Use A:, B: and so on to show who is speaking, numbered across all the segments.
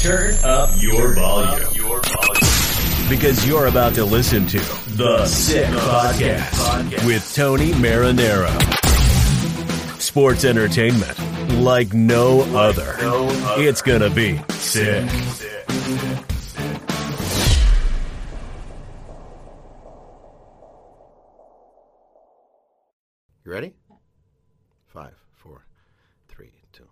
A: Turn up your volume. Your volume. Because you're about to listen to The Sick Podcast with Tony Marinaro. Sports entertainment like no other. It's going to be sick.
B: You ready? Five, four, three, two.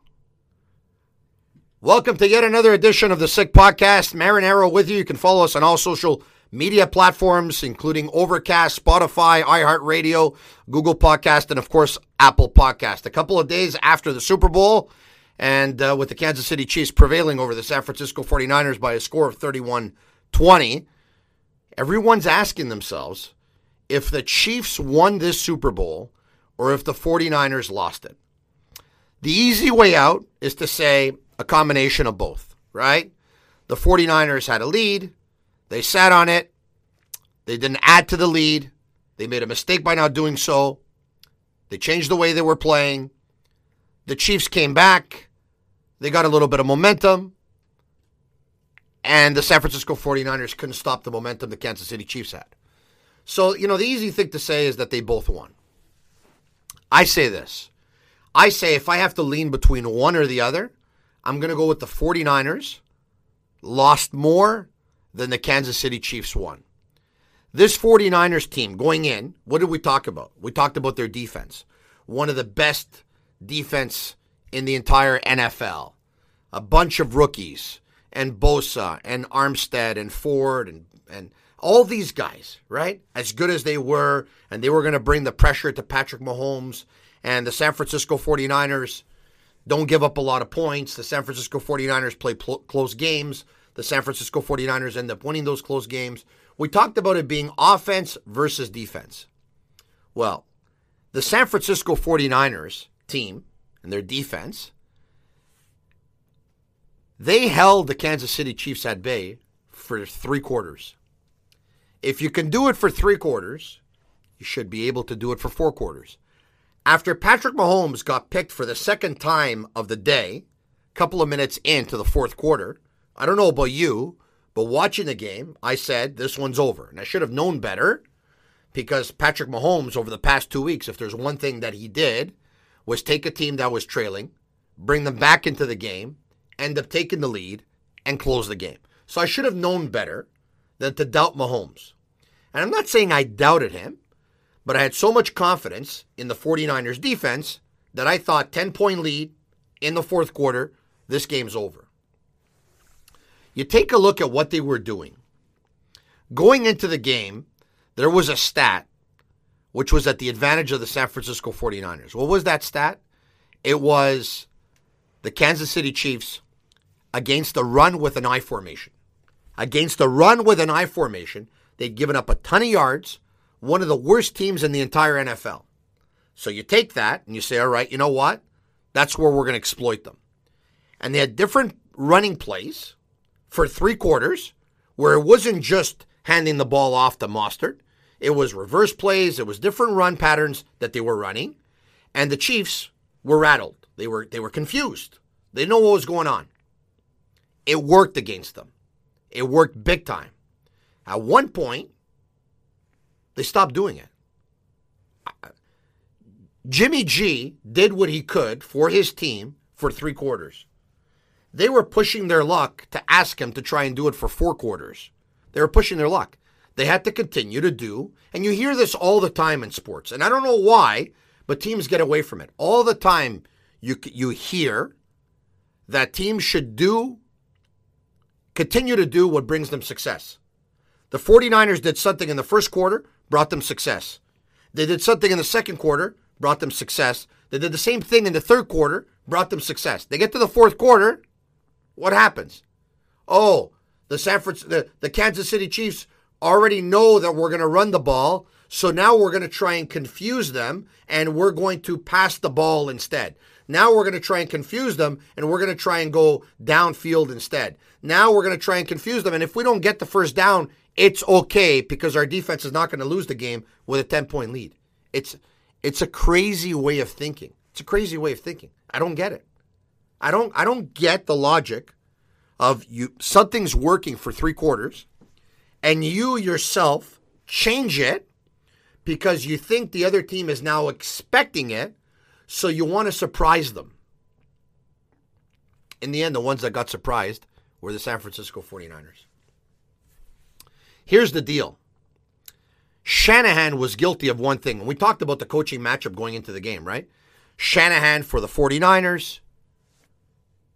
B: Welcome to yet another edition of the Sick Podcast. Marinaro with you. You can follow us on all social media platforms, including Overcast, Spotify, iHeartRadio, Google Podcast, and of course, Apple Podcast. A couple of days after the Super Bowl, and uh, with the Kansas City Chiefs prevailing over the San Francisco 49ers by a score of 31 20, everyone's asking themselves if the Chiefs won this Super Bowl or if the 49ers lost it. The easy way out is to say a combination of both, right? The 49ers had a lead, they sat on it, they didn't add to the lead, they made a mistake by not doing so, they changed the way they were playing. The Chiefs came back, they got a little bit of momentum, and the San Francisco 49ers couldn't stop the momentum the Kansas City Chiefs had. So, you know, the easy thing to say is that they both won. I say this. I say if I have to lean between one or the other, I'm going to go with the 49ers. Lost more than the Kansas City Chiefs won. This 49ers team going in, what did we talk about? We talked about their defense. One of the best defense in the entire NFL. A bunch of rookies and Bosa and Armstead and Ford and and all these guys, right? As good as they were, and they were going to bring the pressure to Patrick Mahomes and the San Francisco 49ers don't give up a lot of points. The San Francisco 49ers play pl- close games. The San Francisco 49ers end up winning those close games. We talked about it being offense versus defense. Well, the San Francisco 49ers team and their defense, they held the Kansas City Chiefs at bay for three quarters. If you can do it for three quarters, you should be able to do it for four quarters. After Patrick Mahomes got picked for the second time of the day, a couple of minutes into the fourth quarter, I don't know about you, but watching the game, I said this one's over. And I should have known better because Patrick Mahomes, over the past two weeks, if there's one thing that he did, was take a team that was trailing, bring them back into the game, end up taking the lead, and close the game. So I should have known better than to doubt Mahomes. And I'm not saying I doubted him, but I had so much confidence in the 49ers defense that I thought 10 point lead in the fourth quarter, this game's over. You take a look at what they were doing. Going into the game, there was a stat which was at the advantage of the San Francisco 49ers. What was that stat? It was the Kansas City Chiefs against the run with an I formation. Against the run with an I formation, they'd given up a ton of yards, one of the worst teams in the entire NFL. So you take that and you say, all right, you know what? That's where we're going to exploit them. And they had different running plays for three quarters where it wasn't just handing the ball off to Mostert. It was reverse plays. It was different run patterns that they were running. And the Chiefs were rattled. They were, they were confused. They didn't know what was going on. It worked against them. It worked big time. At one point, they stopped doing it. Jimmy G did what he could for his team for three quarters. They were pushing their luck to ask him to try and do it for four quarters. They were pushing their luck. They had to continue to do, and you hear this all the time in sports, and I don't know why, but teams get away from it. All the time you, you hear that teams should do, continue to do what brings them success. The 49ers did something in the first quarter, brought them success. They did something in the second quarter, brought them success. They did the same thing in the third quarter, brought them success. They get to the fourth quarter, what happens? Oh, the San Francisco, the, the Kansas City Chiefs already know that we're going to run the ball, so now we're going to try and confuse them and we're going to pass the ball instead. Now we're going to try and confuse them and we're going to try and go downfield instead. Now we're going to try and confuse them and if we don't get the first down, it's okay because our defense is not going to lose the game with a 10 point lead. It's it's a crazy way of thinking. It's a crazy way of thinking. I don't get it. I don't I don't get the logic of you something's working for three quarters, and you yourself change it because you think the other team is now expecting it, so you want to surprise them. In the end, the ones that got surprised were the San Francisco 49ers. Here's the deal. Shanahan was guilty of one thing. We talked about the coaching matchup going into the game, right? Shanahan for the 49ers,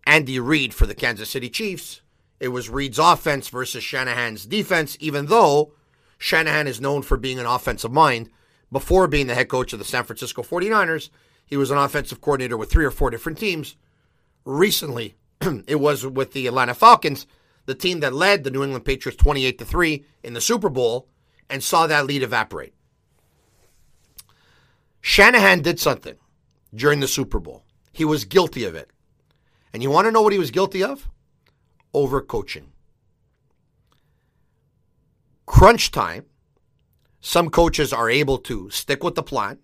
B: Andy Reid for the Kansas City Chiefs. It was Reid's offense versus Shanahan's defense, even though Shanahan is known for being an offensive mind. Before being the head coach of the San Francisco 49ers, he was an offensive coordinator with three or four different teams. Recently, it was with the Atlanta Falcons, the team that led the New England Patriots 28 to 3 in the Super Bowl and saw that lead evaporate. Shanahan did something during the Super Bowl. He was guilty of it. And you want to know what he was guilty of? Overcoaching. Crunch time. Some coaches are able to stick with the plan.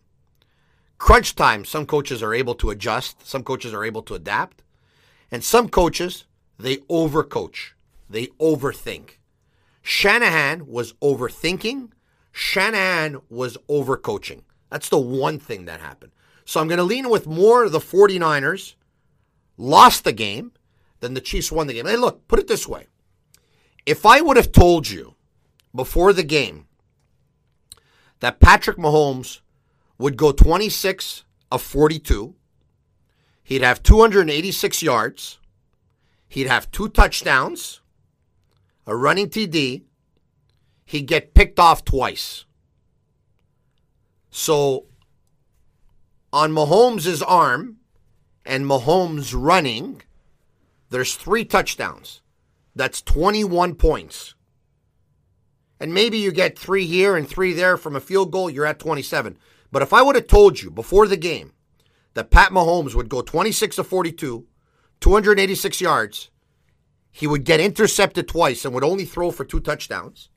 B: Crunch time, some coaches are able to adjust, some coaches are able to adapt. And some coaches, they overcoach. They overthink. Shanahan was overthinking. Shanahan was overcoaching. That's the one thing that happened. So I'm going to lean with more the 49ers lost the game than the Chiefs won the game. Hey, look, put it this way. If I would have told you before the game that Patrick Mahomes would go 26 of 42, he'd have 286 yards, he'd have two touchdowns, a running TD, he'd get picked off twice. So on Mahomes' arm and Mahomes running, there's three touchdowns. That's 21 points. And maybe you get three here and three there from a field goal, you're at 27. But if I would have told you before the game that Pat Mahomes would go 26 of 42, 286 yards, he would get intercepted twice and would only throw for two touchdowns,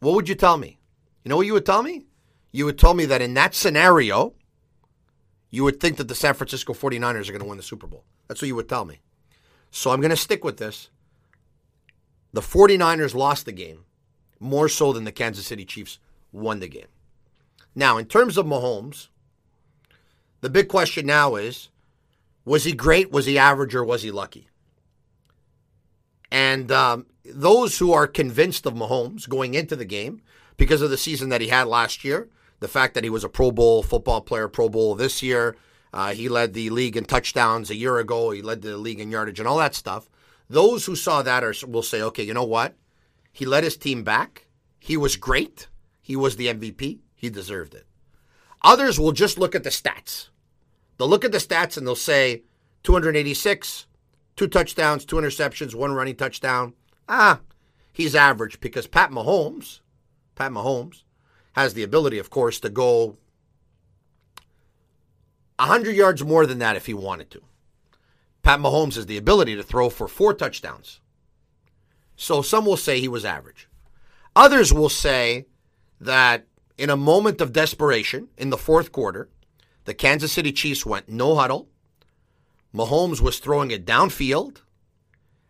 B: what would you tell me? You know what you would tell me? You would tell me that in that scenario, you would think that the San Francisco 49ers are going to win the Super Bowl. That's what you would tell me. So I'm going to stick with this. The 49ers lost the game more so than the Kansas City Chiefs won the game. Now, in terms of Mahomes, the big question now is was he great? Was he average? Or was he lucky? And um, those who are convinced of Mahomes going into the game because of the season that he had last year, the fact that he was a Pro Bowl football player, Pro Bowl this year, uh, he led the league in touchdowns a year ago, he led the league in yardage and all that stuff. Those who saw that are, will say, okay, you know what? He led his team back. He was great. He was the MVP. He deserved it. Others will just look at the stats. They'll look at the stats and they'll say 286, two touchdowns, two interceptions, one running touchdown. Ah, he's average because Pat Mahomes, Pat Mahomes, has the ability, of course, to go 100 yards more than that if he wanted to. Pat Mahomes has the ability to throw for four touchdowns. So some will say he was average. Others will say that in a moment of desperation in the fourth quarter, the Kansas City Chiefs went no huddle. Mahomes was throwing it downfield,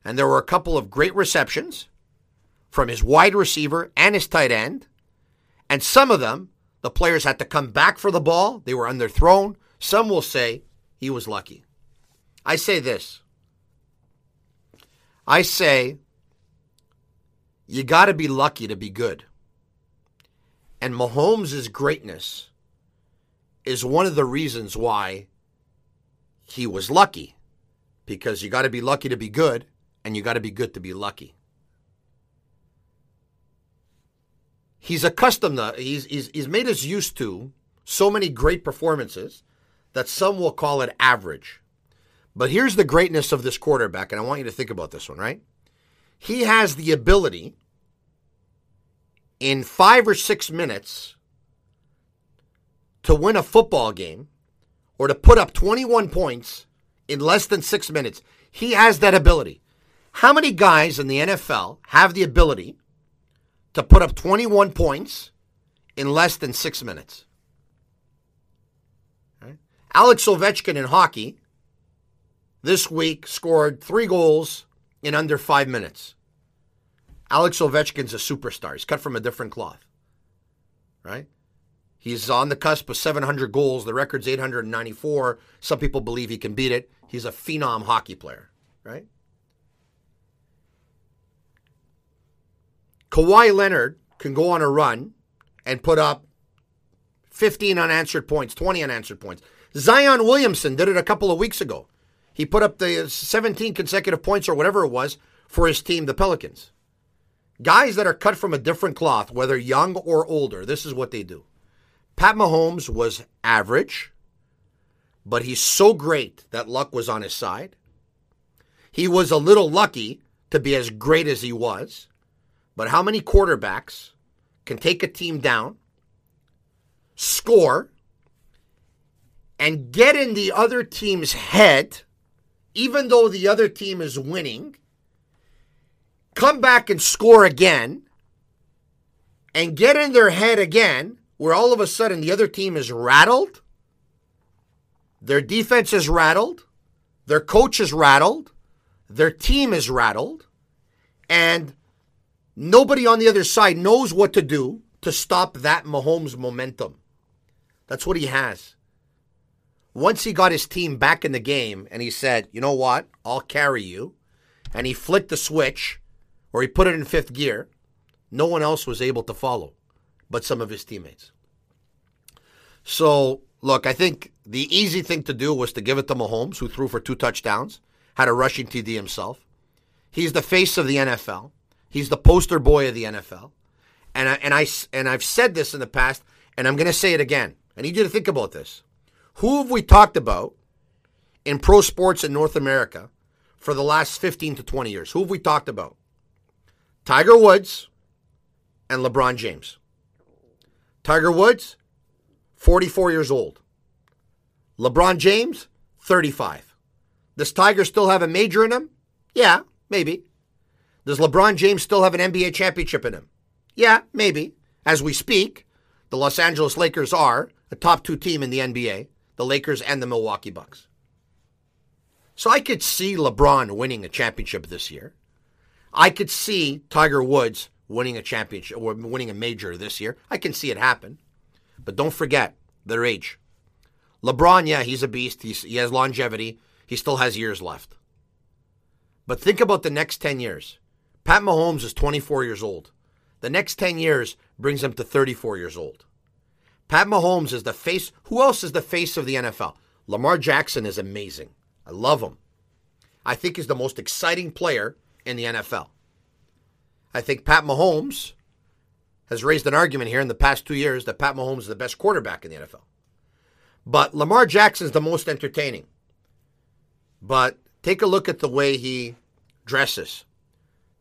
B: and there were a couple of great receptions from his wide receiver and his tight end. And some of them, the players had to come back for the ball. They were underthrown. Some will say he was lucky. I say this I say you got to be lucky to be good. And Mahomes' greatness is one of the reasons why he was lucky. Because you got to be lucky to be good, and you got to be good to be lucky. He's accustomed to, he's, he's, he's made us used to so many great performances that some will call it average. But here's the greatness of this quarterback, and I want you to think about this one, right? He has the ability in five or six minutes to win a football game or to put up 21 points in less than six minutes. He has that ability. How many guys in the NFL have the ability to put up 21 points in less than six minutes? Alex Ovechkin in hockey this week scored three goals in under five minutes. Alex Ovechkin's a superstar. He's cut from a different cloth, right? He's on the cusp of 700 goals. The record's 894. Some people believe he can beat it. He's a phenom hockey player, right? Kawhi Leonard can go on a run and put up 15 unanswered points, 20 unanswered points. Zion Williamson did it a couple of weeks ago. He put up the 17 consecutive points or whatever it was for his team, the Pelicans. Guys that are cut from a different cloth, whether young or older, this is what they do. Pat Mahomes was average, but he's so great that luck was on his side. He was a little lucky to be as great as he was. But how many quarterbacks can take a team down, score, and get in the other team's head, even though the other team is winning, come back and score again, and get in their head again, where all of a sudden the other team is rattled, their defense is rattled, their coach is rattled, their team is rattled, and nobody on the other side knows what to do to stop that Mahomes momentum. That's what he has. Once he got his team back in the game and he said, you know what, I'll carry you, and he flicked the switch or he put it in fifth gear, no one else was able to follow but some of his teammates. So, look, I think the easy thing to do was to give it to Mahomes, who threw for two touchdowns, had a rushing TD himself. He's the face of the NFL. He's the poster boy of the NFL. And I, and I and I've said this in the past, and I'm going to say it again. I need you to think about this. Who have we talked about in pro sports in North America for the last 15 to 20 years? Who have we talked about? Tiger Woods and LeBron James. Tiger Woods, 44 years old. LeBron James, 35. Does Tiger still have a major in him? Yeah, maybe. Does LeBron James still have an NBA championship in him? Yeah, maybe. As we speak, the Los Angeles Lakers are a top two team in the NBA, the Lakers and the Milwaukee Bucks. So I could see LeBron winning a championship this year. I could see Tiger Woods winning a championship or winning a major this year. I can see it happen. But don't forget their age. LeBron, yeah, he's a beast. He's, he has longevity. He still has years left. But think about the next 10 years. Pat Mahomes is 24 years old. The next 10 years brings him to 34 years old. Pat Mahomes is the face. Who else is the face of the NFL? Lamar Jackson is amazing. I love him. I think he's the most exciting player in the NFL. I think Pat Mahomes has raised an argument here in the past two years that Pat Mahomes is the best quarterback in the NFL. But Lamar Jackson is the most entertaining. But take a look at the way he dresses.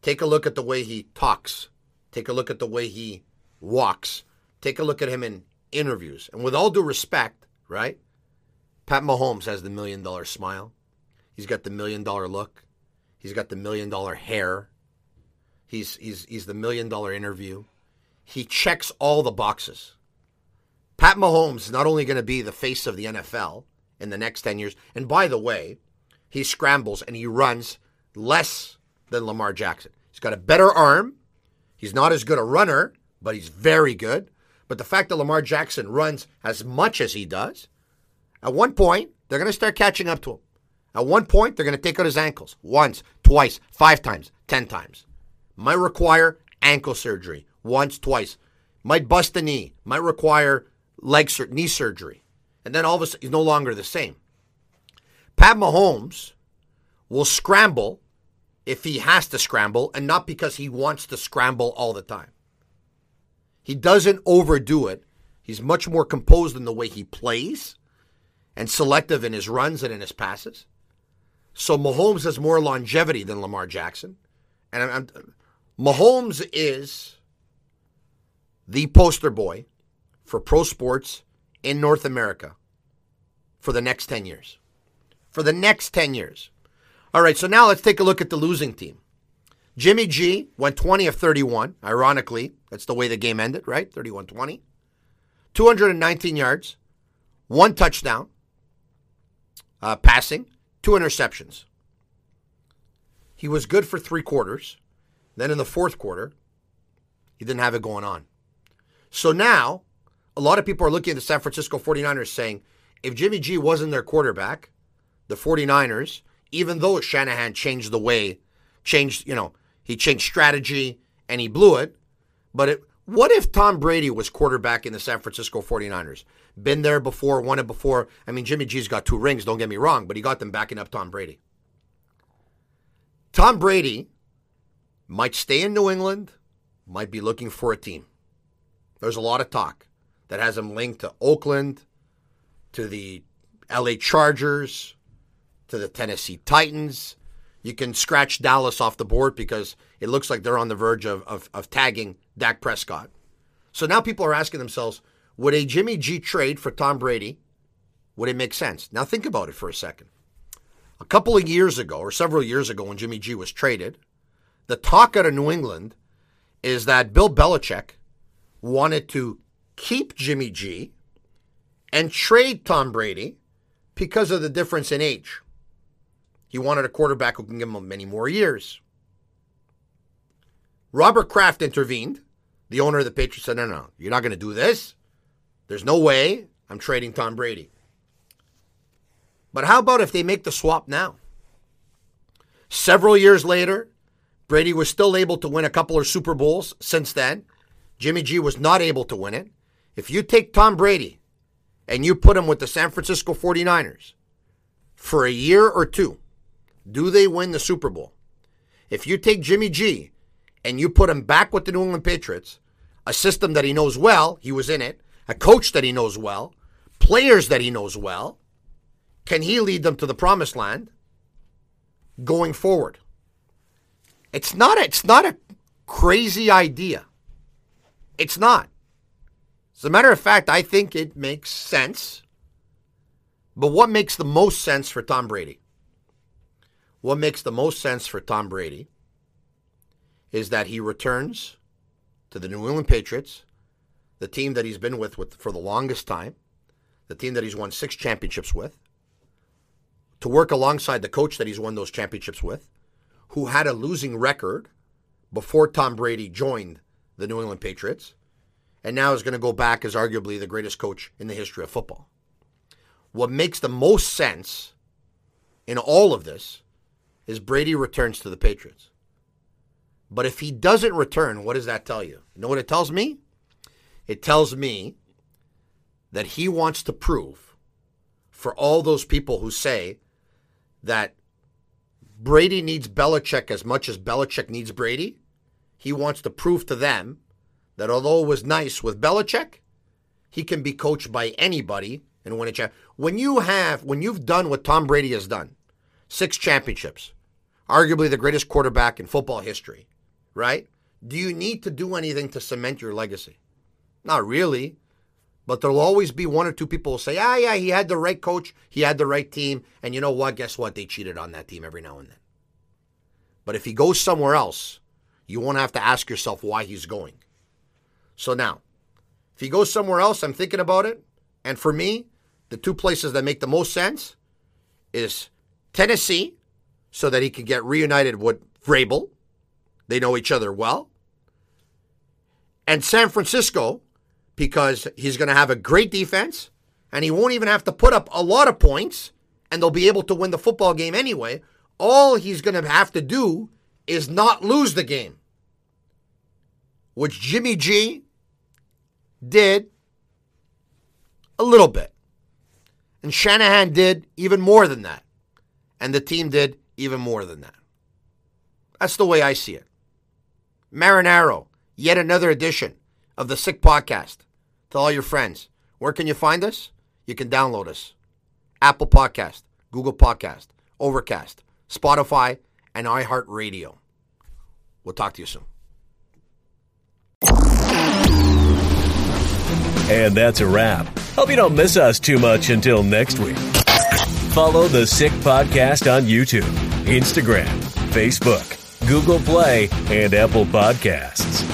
B: Take a look at the way he talks. Take a look at the way he walks. Take a look at him in interviews. And with all due respect, right? Pat Mahomes has the million dollar smile. He's got the million dollar look. He's got the million dollar hair. He's he's he's the million dollar interview. He checks all the boxes. Pat Mahomes is not only going to be the face of the NFL in the next 10 years, and by the way, he scrambles and he runs less than Lamar Jackson. He's got a better arm. He's not as good a runner, but he's very good. But the fact that Lamar Jackson runs as much as he does, at one point, they're going to start catching up to him. At one point, they're going to take out his ankles once, twice, five times, ten times. Might require ankle surgery once, twice. Might bust a knee. Might require leg sur- knee surgery. And then all of a sudden, he's no longer the same. Pat Mahomes will scramble if he has to scramble and not because he wants to scramble all the time. He doesn't overdo it. He's much more composed in the way he plays and selective in his runs and in his passes. So Mahomes has more longevity than Lamar Jackson. And I'm, I'm, Mahomes is the poster boy for pro sports in North America for the next 10 years. For the next 10 years. All right, so now let's take a look at the losing team. Jimmy G went 20 of 31. Ironically, that's the way the game ended, right? 31 20. 219 yards, one touchdown, uh, passing, two interceptions. He was good for three quarters. Then in the fourth quarter, he didn't have it going on. So now, a lot of people are looking at the San Francisco 49ers saying, if Jimmy G wasn't their quarterback, the 49ers, even though Shanahan changed the way, changed, you know, he changed strategy and he blew it, but it, what if Tom Brady was quarterback in the San Francisco 49ers? Been there before, won it before. I mean, Jimmy G's got two rings, don't get me wrong, but he got them backing up Tom Brady. Tom Brady might stay in New England, might be looking for a team. There's a lot of talk that has him linked to Oakland, to the LA Chargers, to the Tennessee Titans. You can scratch Dallas off the board because it looks like they're on the verge of, of, of tagging Dak Prescott. So now people are asking themselves, would a Jimmy G trade for Tom Brady, would it make sense? Now think about it for a second. A couple of years ago, or several years ago when Jimmy G was traded, the talk out of New England is that Bill Belichick wanted to keep Jimmy G and trade Tom Brady because of the difference in age. He wanted a quarterback who can give him many more years. Robert Kraft intervened. The owner of the Patriots said, No, no, you're not going to do this. There's no way I'm trading Tom Brady. But how about if they make the swap now? Several years later, Brady was still able to win a couple of Super Bowls since then. Jimmy G was not able to win it. If you take Tom Brady and you put him with the San Francisco 49ers for a year or two, do they win the Super Bowl? If you take Jimmy G and you put him back with the New England Patriots, a system that he knows well, he was in it, a coach that he knows well, players that he knows well, can he lead them to the promised land going forward? It's not a, it's not a crazy idea. It's not. As a matter of fact, I think it makes sense. But what makes the most sense for Tom Brady? What makes the most sense for Tom Brady is that he returns to the New England Patriots, the team that he's been with, with for the longest time, the team that he's won six championships with, to work alongside the coach that he's won those championships with, who had a losing record before Tom Brady joined the New England Patriots, and now is going to go back as arguably the greatest coach in the history of football. What makes the most sense in all of this is Brady returns to the Patriots. But if he doesn't return, what does that tell you? You know what it tells me? It tells me that he wants to prove for all those people who say that Brady needs Belichick as much as Belichick needs Brady. He wants to prove to them that although it was nice with Belichick, he can be coached by anybody and win a champ. When you have, when you've done what Tom Brady has done, six championships, arguably the greatest quarterback in football history, right? Do you need to do anything to cement your legacy? Not really. But there'll always be one or two people who say, ah, yeah, he had the right coach, he had the right team, and you know what? Guess what? They cheated on that team every now and then. But if he goes somewhere else, you won't have to ask yourself why he's going. So now, if he goes somewhere else, I'm thinking about it. And for me, the two places that make the most sense is Tennessee, so that he can get reunited with Vrabel. They know each other well. And San Francisco, because he's going to have a great defense and he won't even have to put up a lot of points and they'll be able to win the football game anyway. All he's going to have to do is not lose the game, which Jimmy G did a little bit. And Shanahan did even more than that. And the team did even more than that. That's the way I see it. Marinaro, yet another edition of the Sick Podcast. To all your friends, where can you find us? You can download us. Apple Podcast, Google Podcast, Overcast, Spotify, and iHeartRadio. We'll talk to you soon.
A: And that's a wrap. Hope you don't miss us too much until next week. Follow the Sick Podcast on YouTube, Instagram, Facebook, Google Play, and Apple Podcasts.